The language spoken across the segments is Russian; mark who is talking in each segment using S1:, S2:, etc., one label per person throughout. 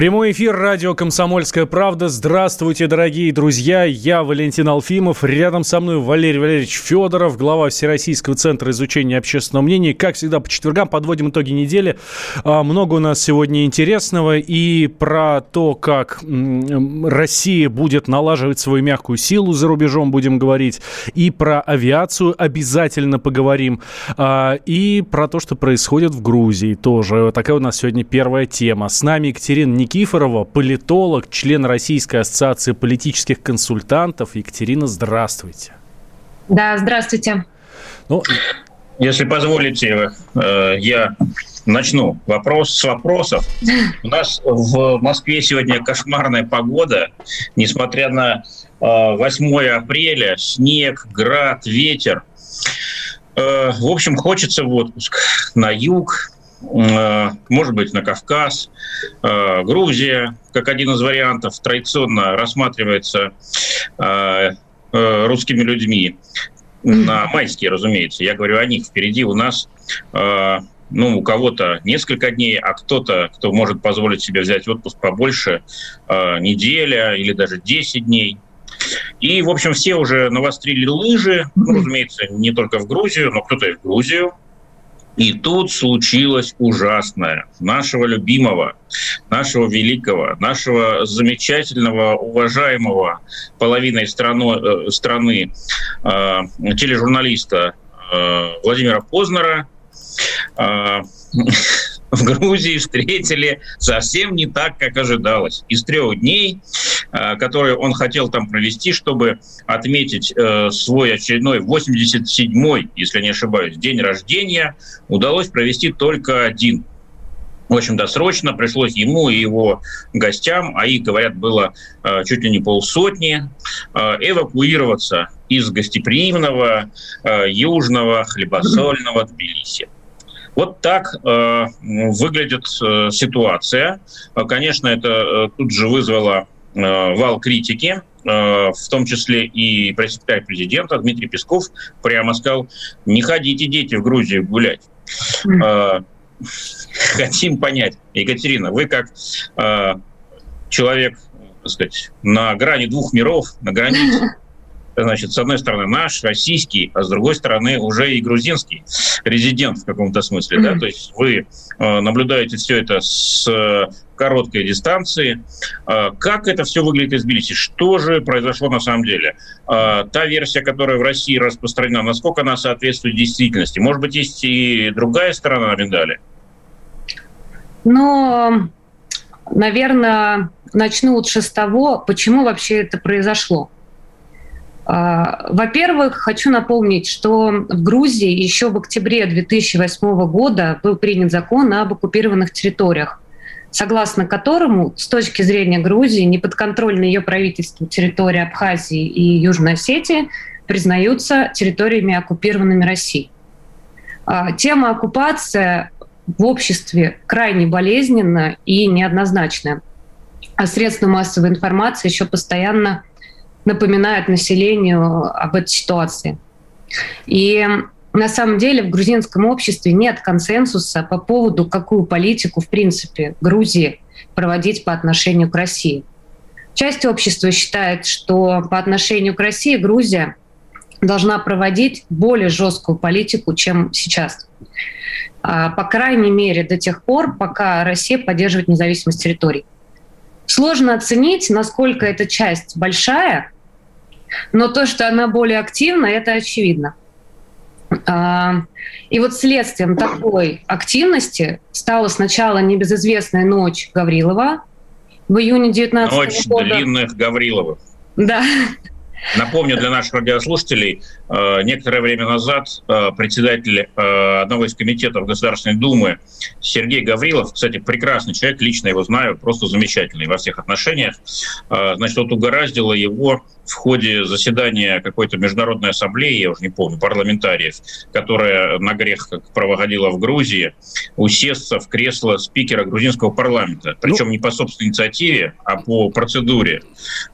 S1: Прямой эфир радио «Комсомольская правда». Здравствуйте, дорогие друзья. Я Валентин Алфимов. Рядом со мной Валерий Валерьевич Федоров, глава Всероссийского центра изучения общественного мнения. Как всегда, по четвергам подводим итоги недели. А, много у нас сегодня интересного. И про то, как Россия будет налаживать свою мягкую силу за рубежом, будем говорить. И про авиацию обязательно поговорим. А, и про то, что происходит в Грузии тоже. Такая у нас сегодня первая тема. С нами Екатерина Никифорова, политолог, член Российской ассоциации политических консультантов. Екатерина, здравствуйте.
S2: Да, здравствуйте.
S3: Ну, если позволите, э, я начну вопрос с вопросов. У нас в Москве сегодня кошмарная погода, несмотря на 8 э, апреля, снег, град, ветер. Э, в общем, хочется в отпуск на юг, может быть, на Кавказ, э, Грузия, как один из вариантов, традиционно рассматривается э, русскими людьми на майские, разумеется. Я говорю о них. Впереди у нас ну, у кого-то несколько дней, а кто-то, кто может позволить себе взять отпуск побольше, неделя или даже 10 дней. И, в общем, все уже навострили лыжи, ну, разумеется, не только в Грузию, но кто-то и в Грузию, и тут случилось ужасное. Нашего любимого, нашего великого, нашего замечательного, уважаемого половиной страну, э, страны э, тележурналиста э, Владимира Познера э, в Грузии встретили совсем не так, как ожидалось. Из трех дней, э, которые он хотел там провести, чтобы отметить э, свой очередной 87-й, если не ошибаюсь, день рождения, удалось провести только один. В общем, досрочно пришлось ему и его гостям, а их, говорят, было э, чуть ли не полсотни, эвакуироваться из гостеприимного южного хлебосольного Тбилиси. Вот так э, выглядит э, ситуация. Конечно, это э, тут же вызвало э, вал критики, э, в том числе и пресс-секретарь президента Дмитрий Песков прямо сказал, не ходите, дети, в Грузию гулять. Э, хотим понять. Екатерина, вы как э, человек, так сказать, на грани двух миров, на границе значит, с одной стороны наш, российский, а с другой стороны уже и грузинский резидент в каком-то смысле, mm-hmm. да, то есть вы э, наблюдаете все это с э, короткой дистанции. Э, как это все выглядит из Тбилиси? Что же произошло на самом деле? Та версия, которая в России распространена, насколько она соответствует действительности? Может быть, есть и другая сторона медали?
S2: Ну, наверное, начну лучше с того, почему вообще это произошло. А, во-первых, хочу напомнить, что в Грузии еще в октябре 2008 года был принят закон об оккупированных территориях, согласно которому с точки зрения Грузии неподконтрольные ее правительству территории Абхазии и Южной Осетии признаются территориями, оккупированными Россией. А, тема оккупации в обществе крайне болезненна и неоднозначная. А средства массовой информации еще постоянно напоминают населению об этой ситуации. И на самом деле в грузинском обществе нет консенсуса по поводу, какую политику, в принципе, Грузии проводить по отношению к России. Часть общества считает, что по отношению к России Грузия должна проводить более жесткую политику, чем сейчас. А, по крайней мере, до тех пор, пока Россия поддерживает независимость территорий. Сложно оценить, насколько эта часть большая, но то, что она более активна, это очевидно. А, и вот следствием такой активности стала сначала небезызвестная ночь Гаврилова в июне 19
S3: Ночь года. длинных Гавриловых.
S2: Да.
S3: Напомню для наших радиослушателей, некоторое время назад э, председатель э, одного из комитетов Государственной Думы Сергей Гаврилов, кстати, прекрасный человек, лично его знаю, просто замечательный во всех отношениях, значит, вот угораздило его в ходе заседания какой-то международной ассамблеи, я уже не помню, парламентариев, которая на грех как проводила в Грузии, усесться в кресло спикера грузинского парламента. Причем ну... не по собственной инициативе, а по процедуре.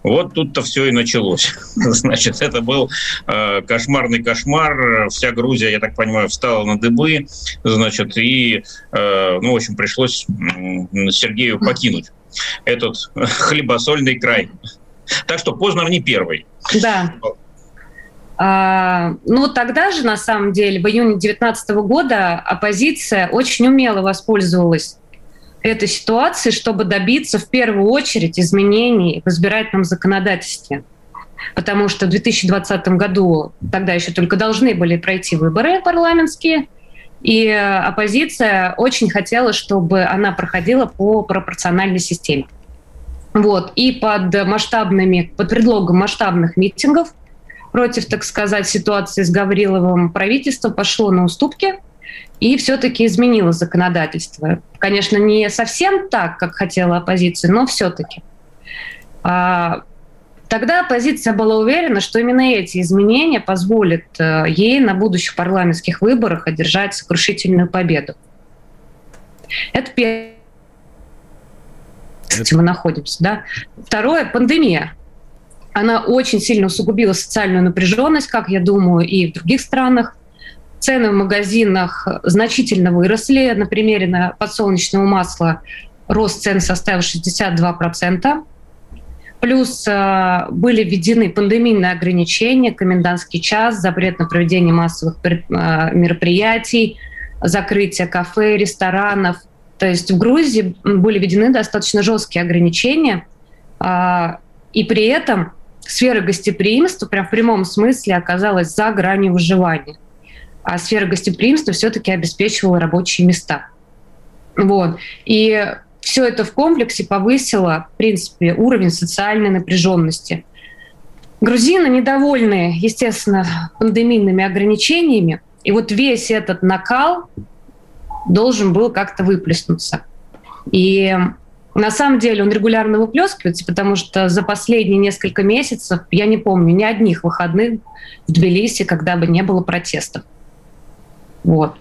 S3: Вот тут-то все и началось. Значит, это был э, кошмарный кошмар. Вся Грузия, я так понимаю, встала на дыбы. Значит, и, э, ну, в общем, пришлось Сергею покинуть этот хлебосольный край. Так что Познер не первый.
S2: Да. А, ну, тогда же, на самом деле, в июне 2019 года оппозиция очень умело воспользовалась этой ситуацией, чтобы добиться в первую очередь изменений в избирательном законодательстве. Потому что в 2020 году тогда еще только должны были пройти выборы парламентские, и оппозиция очень хотела, чтобы она проходила по пропорциональной системе. Вот. И под масштабными, под предлогом масштабных митингов против, так сказать, ситуации с Гавриловым правительство пошло на уступки и все-таки изменило законодательство. Конечно, не совсем так, как хотела оппозиция, но все-таки. Тогда оппозиция была уверена, что именно эти изменения позволят э, ей на будущих парламентских выборах одержать сокрушительную победу. Это первое мы находимся. Да? Второе – пандемия. Она очень сильно усугубила социальную напряженность, как я думаю, и в других странах. Цены в магазинах значительно выросли. На примере на подсолнечного масла рост цен составил 62%. Плюс э, были введены пандемийные ограничения, комендантский час, запрет на проведение массовых э, мероприятий, закрытие кафе, ресторанов – то есть в Грузии были введены достаточно жесткие ограничения, а, и при этом сфера гостеприимства прям в прямом смысле оказалась за гранью выживания. А сфера гостеприимства все-таки обеспечивала рабочие места. Вот. И все это в комплексе повысило, в принципе, уровень социальной напряженности. Грузины недовольны, естественно, пандемийными ограничениями. И вот весь этот накал должен был как-то выплеснуться. И на самом деле он регулярно выплескивается, потому что за последние несколько месяцев я не помню ни одних выходных в Тбилиси, когда бы не было протестов. Вот.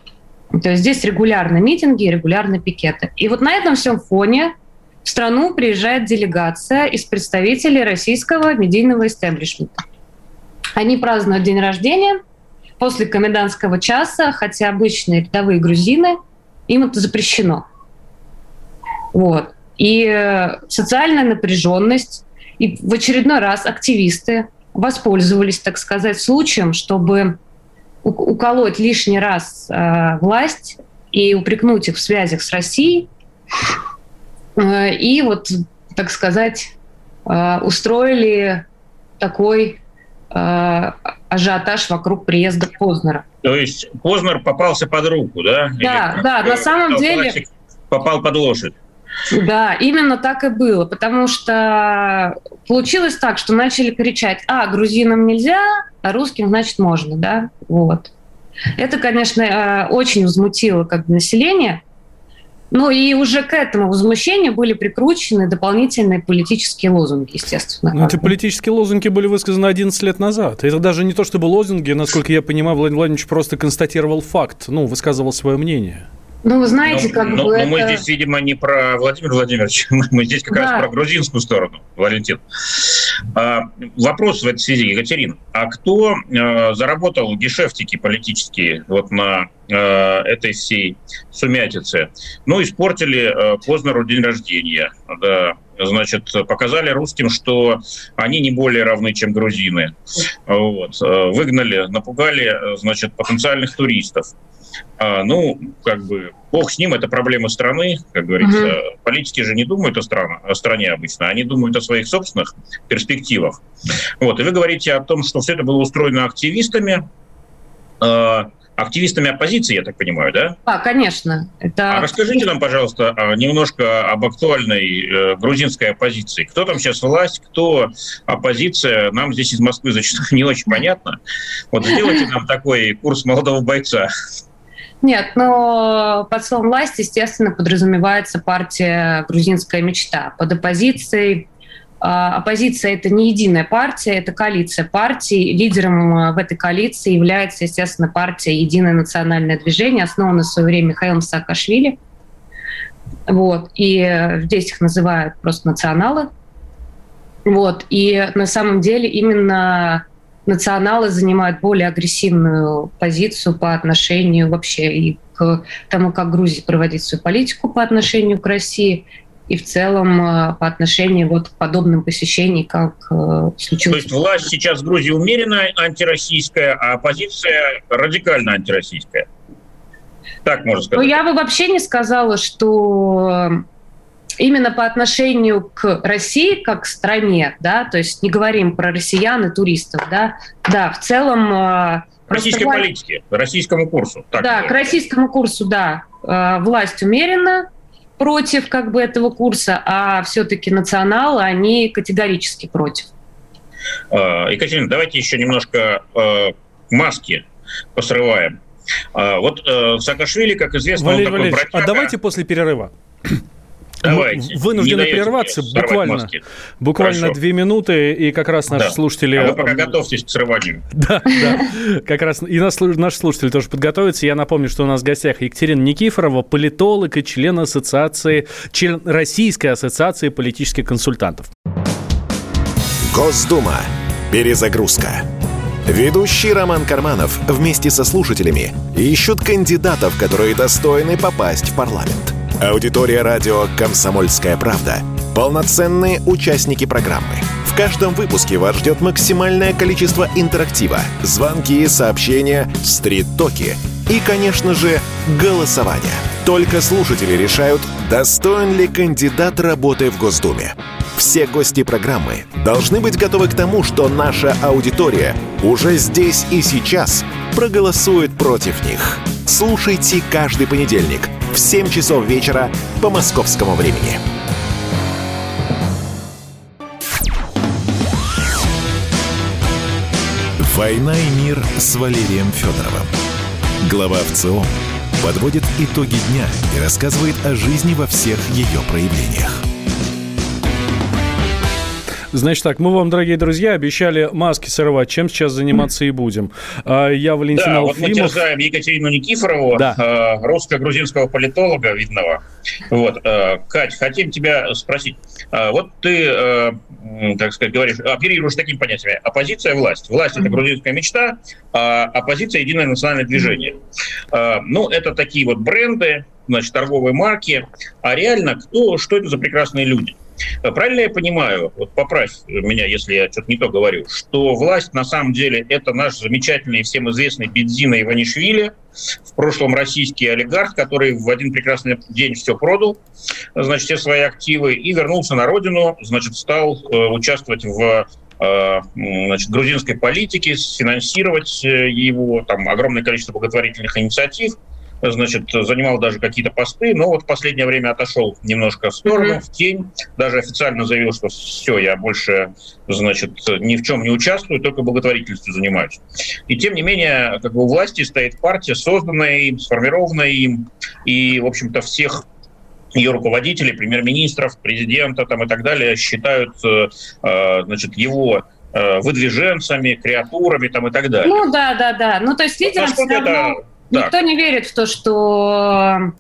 S2: То есть здесь регулярно митинги, регулярно пикеты. И вот на этом всем фоне в страну приезжает делегация из представителей российского медийного истеблишмента. Они празднуют день рождения после комендантского часа, хотя обычные рядовые грузины – им это запрещено. Вот. И э, социальная напряженность, и в очередной раз активисты воспользовались, так сказать, случаем, чтобы уколоть лишний раз э, власть и упрекнуть их в связях с Россией, э, и вот, так сказать, э, устроили такой э, ажиотаж вокруг приезда Познера.
S3: То есть Познер попался под руку, да?
S2: Да, Или, да, на самом деле...
S3: Попал под лошадь.
S2: Да, именно так и было, потому что получилось так, что начали кричать, а, грузинам нельзя, а русским, значит, можно, да, вот. Это, конечно, э, очень возмутило как бы население, ну и уже к этому возмущению были прикручены дополнительные политические лозунги, естественно.
S1: Но ну, эти политические лозунги были высказаны 11 лет назад. Это даже не то чтобы лозунги, насколько я понимаю, Владимир Владимирович просто констатировал факт, ну, высказывал свое мнение.
S2: Ну, вы знаете, но, как
S3: но,
S2: бы
S3: но
S2: это...
S3: мы здесь, видимо, не про Владимира Владимировича, мы здесь как да. раз про грузинскую сторону, Валентин. А, вопрос в этой связи, Екатерина. А кто а, заработал гешефтики политические вот на а, этой всей сумятице? Ну, испортили а, Познеру день рождения, да, значит, показали русским, что они не более равны, чем грузины. Вот. Выгнали, напугали, значит, потенциальных туристов. А, ну, как бы, бог с ним, это проблема страны, как говорится. Угу. Политики же не думают о, стране, о стране обычно, они думают о своих собственных перспективах. Вот, и вы говорите о том, что все это было устроено активистами. А, активистами оппозиции, я так понимаю, да?
S2: Да, конечно.
S3: Это... А расскажите нам, пожалуйста, а, немножко об актуальной э, грузинской оппозиции. Кто там сейчас власть, кто оппозиция? Нам здесь из Москвы зачастую не очень понятно. Вот сделайте нам такой курс молодого бойца.
S2: Нет, но под словом власть, естественно, подразумевается партия «Грузинская мечта». Под оппозицией а, оппозиция – это не единая партия, это коалиция партий. Лидером а, в этой коалиции является, естественно, партия «Единое национальное движение», основанная в свое время Михаилом Саакашвили. Вот. И здесь их называют просто националы. Вот. И на самом деле именно националы занимают более агрессивную позицию по отношению вообще и к тому, как Грузия проводит свою политику по отношению к России, и в целом э, по отношению вот к подобным посещениям, как э, случилось.
S3: То есть власть сейчас в Грузии умеренно антироссийская, а оппозиция радикально антироссийская. Так можно сказать.
S2: Ну, я бы вообще не сказала, что именно по отношению к России как к стране, да, то есть не говорим про россиян и туристов, да, да, в целом...
S3: Э, Российской власть... политике, российскому курсу.
S2: Так да, к российскому курсу, да. Власть умеренно, против как бы этого курса, а все-таки националы, они категорически против.
S3: А, Екатерина, давайте еще немножко э, маски посрываем. Вот э, Саакашвили, как известно,
S1: Валерий он такой Валерьевич, а давайте после перерыва. Давайте. Вынуждены прерваться буквально, буквально Хорошо. две минуты, и как раз наши да. слушатели... А
S3: вы пока готовьтесь к срыванию.
S1: Да, да. Как раз и нас, наши слушатели тоже подготовятся. Я напомню, что у нас в гостях Екатерина Никифорова, политолог и член ассоциации, член Российской ассоциации политических консультантов.
S4: Госдума. Перезагрузка. Ведущий Роман Карманов вместе со слушателями ищут кандидатов, которые достойны попасть в парламент. Аудитория радио «Комсомольская правда» — полноценные участники программы. В каждом выпуске вас ждет максимальное количество интерактива, звонки, сообщения, стрит-токи и, конечно же, голосование. Только слушатели решают, достоин ли кандидат работы в Госдуме. Все гости программы должны быть готовы к тому, что наша аудитория уже здесь и сейчас проголосует против них. Слушайте каждый понедельник в 7 часов вечера по московскому времени. «Война и мир» с Валерием Федоровым. Глава ВЦО подводит итоги дня и рассказывает о жизни во всех ее проявлениях.
S1: Значит так, мы вам, дорогие друзья, обещали маски сорвать. Чем сейчас заниматься и будем. А, я Валентин да, Алфимов.
S3: вот мы терзаем Екатерину Никифорову, да. Э, русско-грузинского политолога видного. Вот, э, Кать, хотим тебя спросить. Э, вот ты, так сказать, говоришь, оперируешь таким понятием. Оппозиция – власть. Власть – это грузинская мечта, а оппозиция – единое национальное движение. Ну, это такие вот бренды, значит, торговые марки. А реально, кто, что это за прекрасные люди? Э, правильно я понимаю, вот поправь меня, если я что-то не то говорю, что власть на самом деле это наш замечательный всем известный Бензина Иванишвили, в прошлом российский олигарх, который в один прекрасный день все продал, значит, все свои активы и вернулся на родину, значит, стал э, участвовать в э, значит, грузинской политике, финансировать э, его, там огромное количество благотворительных инициатив – значит, занимал даже какие-то посты, но вот в последнее время отошел немножко в сторону, mm-hmm. в тень, даже официально заявил, что все, я больше, значит, ни в чем не участвую, только благотворительностью занимаюсь. И тем не менее, как бы у власти стоит партия, созданная им, сформированная им, и, в общем-то, всех ее руководителей, премьер-министров, президента там и так далее считают, э, э, значит, его э, выдвиженцами, креатурами там и так далее.
S2: Ну да, да, да. Ну то есть лидером все равно... Это так. Никто не верит в то, что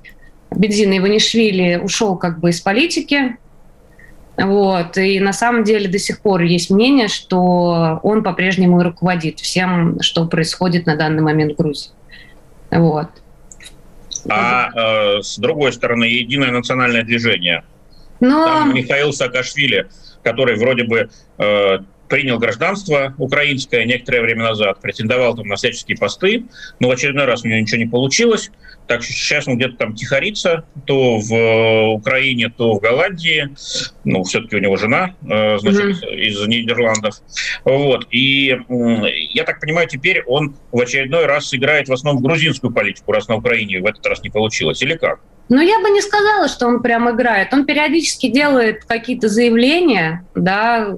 S2: Бензин Иванишвили ушел как бы из политики. Вот. И на самом деле до сих пор есть мнение, что он по-прежнему руководит всем, что происходит на данный момент в Грузии. Вот.
S3: А э, с другой стороны, единое национальное движение. Но... Там Михаил Саакашвили, который вроде бы э, принял гражданство украинское некоторое время назад, претендовал там на всяческие посты, но в очередной раз у него ничего не получилось. Так что сейчас он где-то там тихорится, то в э, Украине, то в Голландии. Ну, все-таки у него жена, э, значит, mm-hmm. из Нидерландов. Вот. И я так понимаю, теперь он в очередной раз играет в основном грузинскую политику, раз на Украине в этот раз не получилось. Или как?
S2: Ну, я бы не сказала, что он прям играет. Он периодически делает какие-то заявления, да,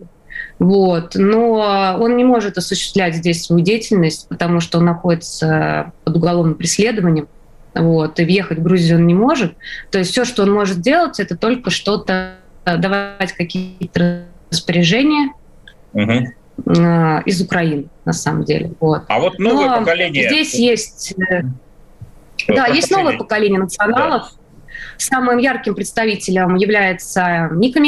S2: вот. Но он не может осуществлять здесь свою деятельность, потому что он находится под уголовным преследованием. Вот, и въехать в Грузию он не может. То есть все, что он может делать, это только что-то давать какие-то распоряжения угу. из Украины, на самом деле. Вот.
S3: А вот новое Но поколение...
S2: Здесь есть... Э, да, есть новое поколение националов. Да. Самым ярким представителем является Ника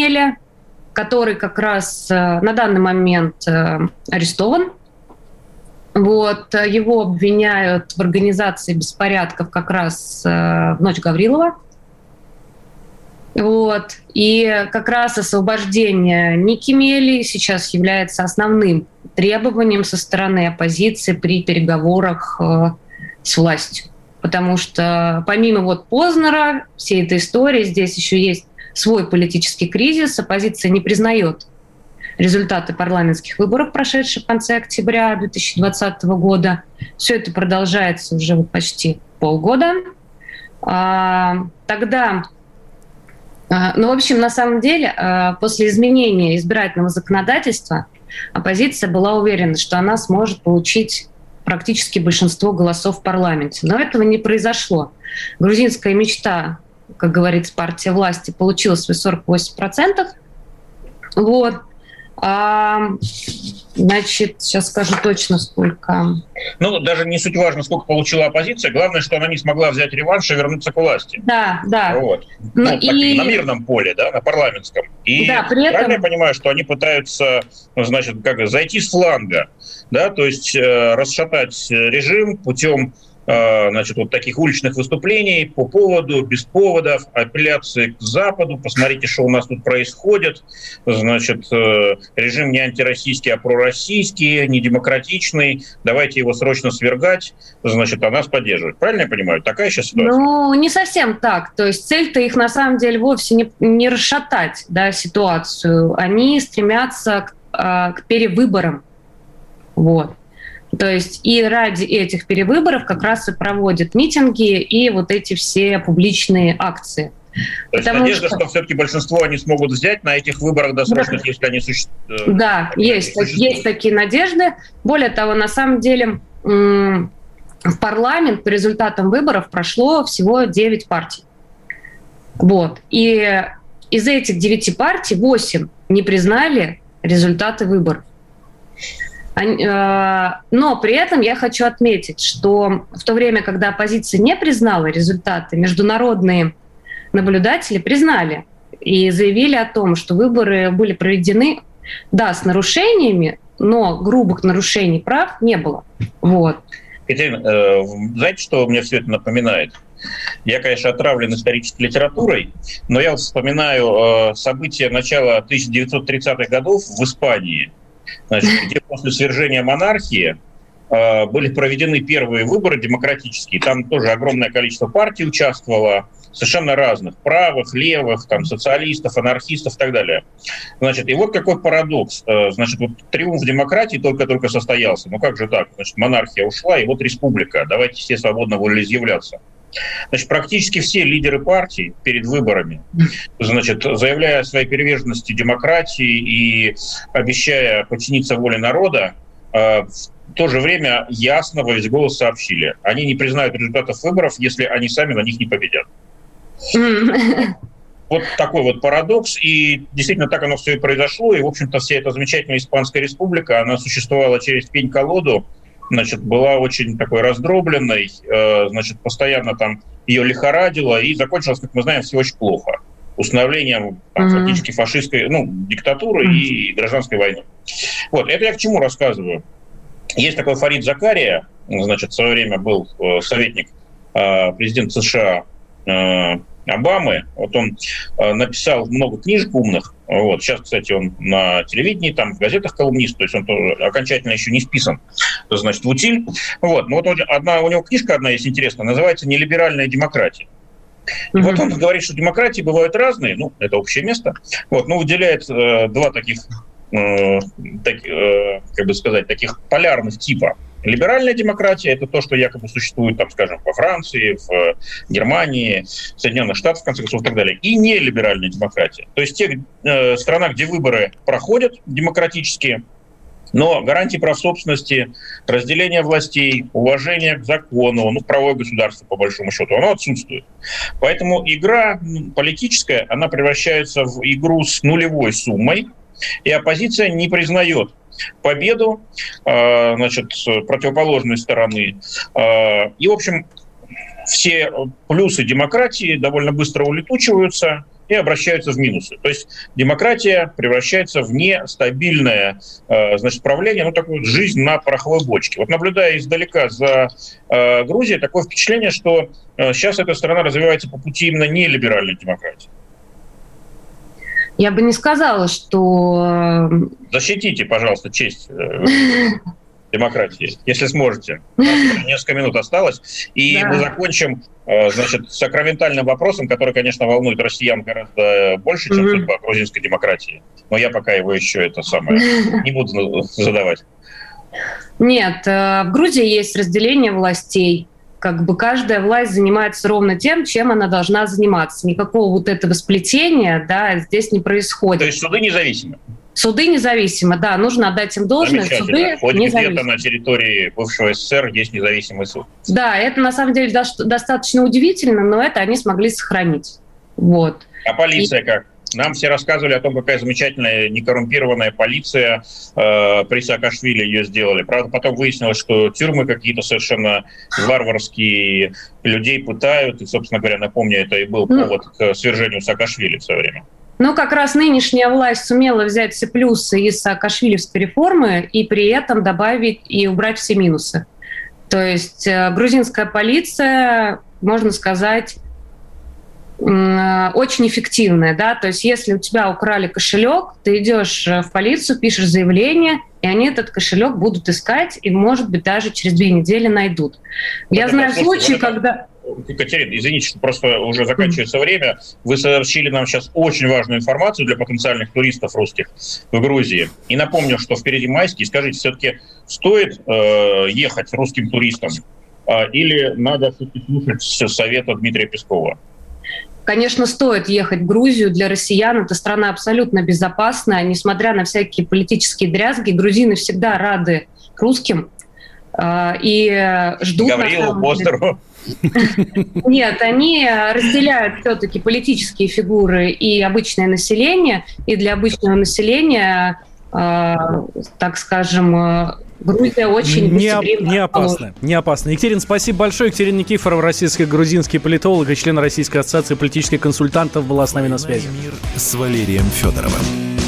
S2: который как раз э, на данный момент э, арестован. Вот, э, его обвиняют в организации беспорядков как раз в ночь Гаврилова. Вот. И как раз освобождение Ники Мели сейчас является основным требованием со стороны оппозиции при переговорах с властью. Потому что помимо вот Познера, всей этой истории, здесь еще есть свой политический кризис. Оппозиция не признает результаты парламентских выборов, прошедших в конце октября 2020 года. Все это продолжается уже почти полгода. А, тогда, а, ну, в общем, на самом деле, а, после изменения избирательного законодательства оппозиция была уверена, что она сможет получить практически большинство голосов в парламенте. Но этого не произошло. Грузинская мечта как говорится, партия власти получила свои 48%. Вот. А, значит, сейчас скажу точно сколько.
S3: Ну, даже не суть важно, сколько получила оппозиция. Главное, что она не смогла взять реванш и вернуться к власти.
S2: Да, да.
S3: Вот. Ну, ну, и... На мирном поле, да, на парламентском. И да, при этом... правильно я понимаю, что они пытаются, значит, как зайти с фланга, да, то есть э, расшатать режим путем значит, вот таких уличных выступлений по поводу, без поводов, апелляции к Западу. Посмотрите, что у нас тут происходит. Значит, э, режим не антироссийский, а пророссийский, не демократичный. Давайте его срочно свергать. Значит, а нас поддерживать. Правильно я понимаю? Такая сейчас ситуация?
S2: Ну, не совсем так. То есть цель-то их на самом деле вовсе не, не расшатать да, ситуацию. Они стремятся к, а, к перевыборам. Вот. То есть и ради этих перевыборов как раз и проводят митинги и вот эти все публичные акции.
S3: То есть Потому надежда, что... что все-таки большинство они смогут взять на этих выборах досрочных, да. если они существуют.
S2: Э, да, есть, есть такие надежды. Более того, на самом деле в парламент по результатам выборов прошло всего 9 партий. Вот. И из этих 9 партий 8 не признали результаты выборов. Э, но при этом я хочу отметить, что в то время, когда оппозиция не признала результаты, международные наблюдатели признали и заявили о том, что выборы были проведены, да, с нарушениями, но грубых нарушений прав не было. Вот.
S3: Екатерина, э, знаете, что мне все это напоминает? Я, конечно, отравлен исторической литературой, но я вспоминаю э, события начала 1930-х годов в Испании, значит, где после свержения монархии э, были проведены первые выборы демократические. Там тоже огромное количество партий участвовало, совершенно разных, правых, левых, там, социалистов, анархистов и так далее. Значит, и вот какой парадокс. Э, значит, вот триумф демократии только-только состоялся. Ну как же так? Значит, монархия ушла, и вот республика. Давайте все свободно волеизъявляться. Значит, практически все лидеры партий перед выборами, значит, заявляя о своей приверженности демократии и обещая подчиниться воле народа, э, в то же время ясно во весь голос сообщили, они не признают результатов выборов, если они сами на них не победят. Вот такой вот парадокс, и действительно так оно все и произошло, и, в общем-то, вся эта замечательная Испанская республика, она существовала через пень-колоду, значит, была очень такой раздробленной, э, значит, постоянно там ее лихорадило, и закончилось, как мы знаем, все очень плохо установлением там, mm-hmm. фактически фашистской ну, диктатуры mm-hmm. и гражданской войны. Вот, это я к чему рассказываю. Есть такой Фарид Закария, значит, в свое время был э, советник э, президента США Обамы. Вот он э, написал много книжек умных. Вот. Сейчас, кстати, он на телевидении, там, в газетах колумнист, то есть он тоже окончательно еще не списан, значит, в утиль. Вот. Но вот одна, у него книжка одна есть интересная, называется «Нелиберальная демократия». И mm-hmm. вот он говорит, что демократии бывают разные, ну, это общее место, вот, но выделяет э, два таких, э, так, э, как бы сказать, таких полярных типа. Либеральная демократия – это то, что якобы существует, там, скажем, во Франции, в Германии, в Соединенных Штатах, в конце концов, и так далее. И нелиберальная демократия. То есть те э, страна, где выборы проходят демократические, но гарантии прав собственности, разделение властей, уважение к закону, ну, правое государство, по большому счету, оно отсутствует. Поэтому игра политическая, она превращается в игру с нулевой суммой, и оппозиция не признает победу э, значит, противоположной стороны. Э, и, в общем, все плюсы демократии довольно быстро улетучиваются – и обращаются в минусы. То есть демократия превращается в нестабильное э, значит, правление, ну, такую жизнь на пороховой бочке. Вот наблюдая издалека за Грузией, такое впечатление, что сейчас эта страна развивается по пути именно нелиберальной демократии.
S2: Я бы не сказала, что...
S3: Защитите, пожалуйста, честь демократии, если сможете. несколько минут осталось. И да. мы закончим, э, значит, сакраментальным вопросом, который, конечно, волнует россиян гораздо больше, чем mm-hmm. судьба грузинской демократии. Но я пока его еще это самое не буду задавать.
S2: Нет, э, в Грузии есть разделение властей. Как бы каждая власть занимается ровно тем, чем она должна заниматься. Никакого вот этого сплетения да, здесь не происходит. То
S3: есть суды независимы?
S2: Суды независимы, да, нужно отдать им должное. Суды
S3: Хоть где-то на территории бывшего СССР есть независимый суд.
S2: Да, это на самом деле достаточно удивительно, но это они смогли сохранить. Вот.
S3: А полиция И... как? Нам все рассказывали о том, какая замечательная некоррумпированная полиция э, при Саакашвили ее сделали. Правда, потом выяснилось, что тюрьмы какие-то совершенно варварские, людей пытают. И, собственно говоря, напомню, это и был ну, повод к свержению Саакашвили в свое время.
S2: Но как раз нынешняя власть сумела взять все плюсы из Саакашвилевской реформы и при этом добавить и убрать все минусы. То есть э, грузинская полиция, можно сказать, очень эффективная, да, то есть если у тебя украли кошелек, ты идешь э, в полицию, пишешь заявление, и они этот кошелек будут искать, и, может быть, даже через две недели найдут. Я знаю случаи, когда...
S3: Екатерина, извините, что просто уже заканчивается mm-hmm. время. Вы сообщили нам сейчас очень важную информацию для потенциальных туристов русских в Грузии. И напомню, что впереди майские. Скажите, все-таки стоит э, ехать русским туристам э, или надо слушать совета Дмитрия Пескова?
S2: Конечно, стоит ехать в Грузию. Для россиян это страна абсолютно безопасная. Несмотря на всякие политические дрязги, грузины всегда рады русским э, и ждут...
S3: Гаврилу, Бостеру.
S2: Нет, они разделяют все-таки политические фигуры и обычное население. И для обычного населения, э, так скажем, э, Грузия очень
S1: не, не опасно, не опасно. Екатерина, спасибо большое. Екатерина Никифорова, российско-грузинский политолог и член Российской ассоциации политических консультантов была с нами на связи.
S4: Мир с Валерием Федоровым.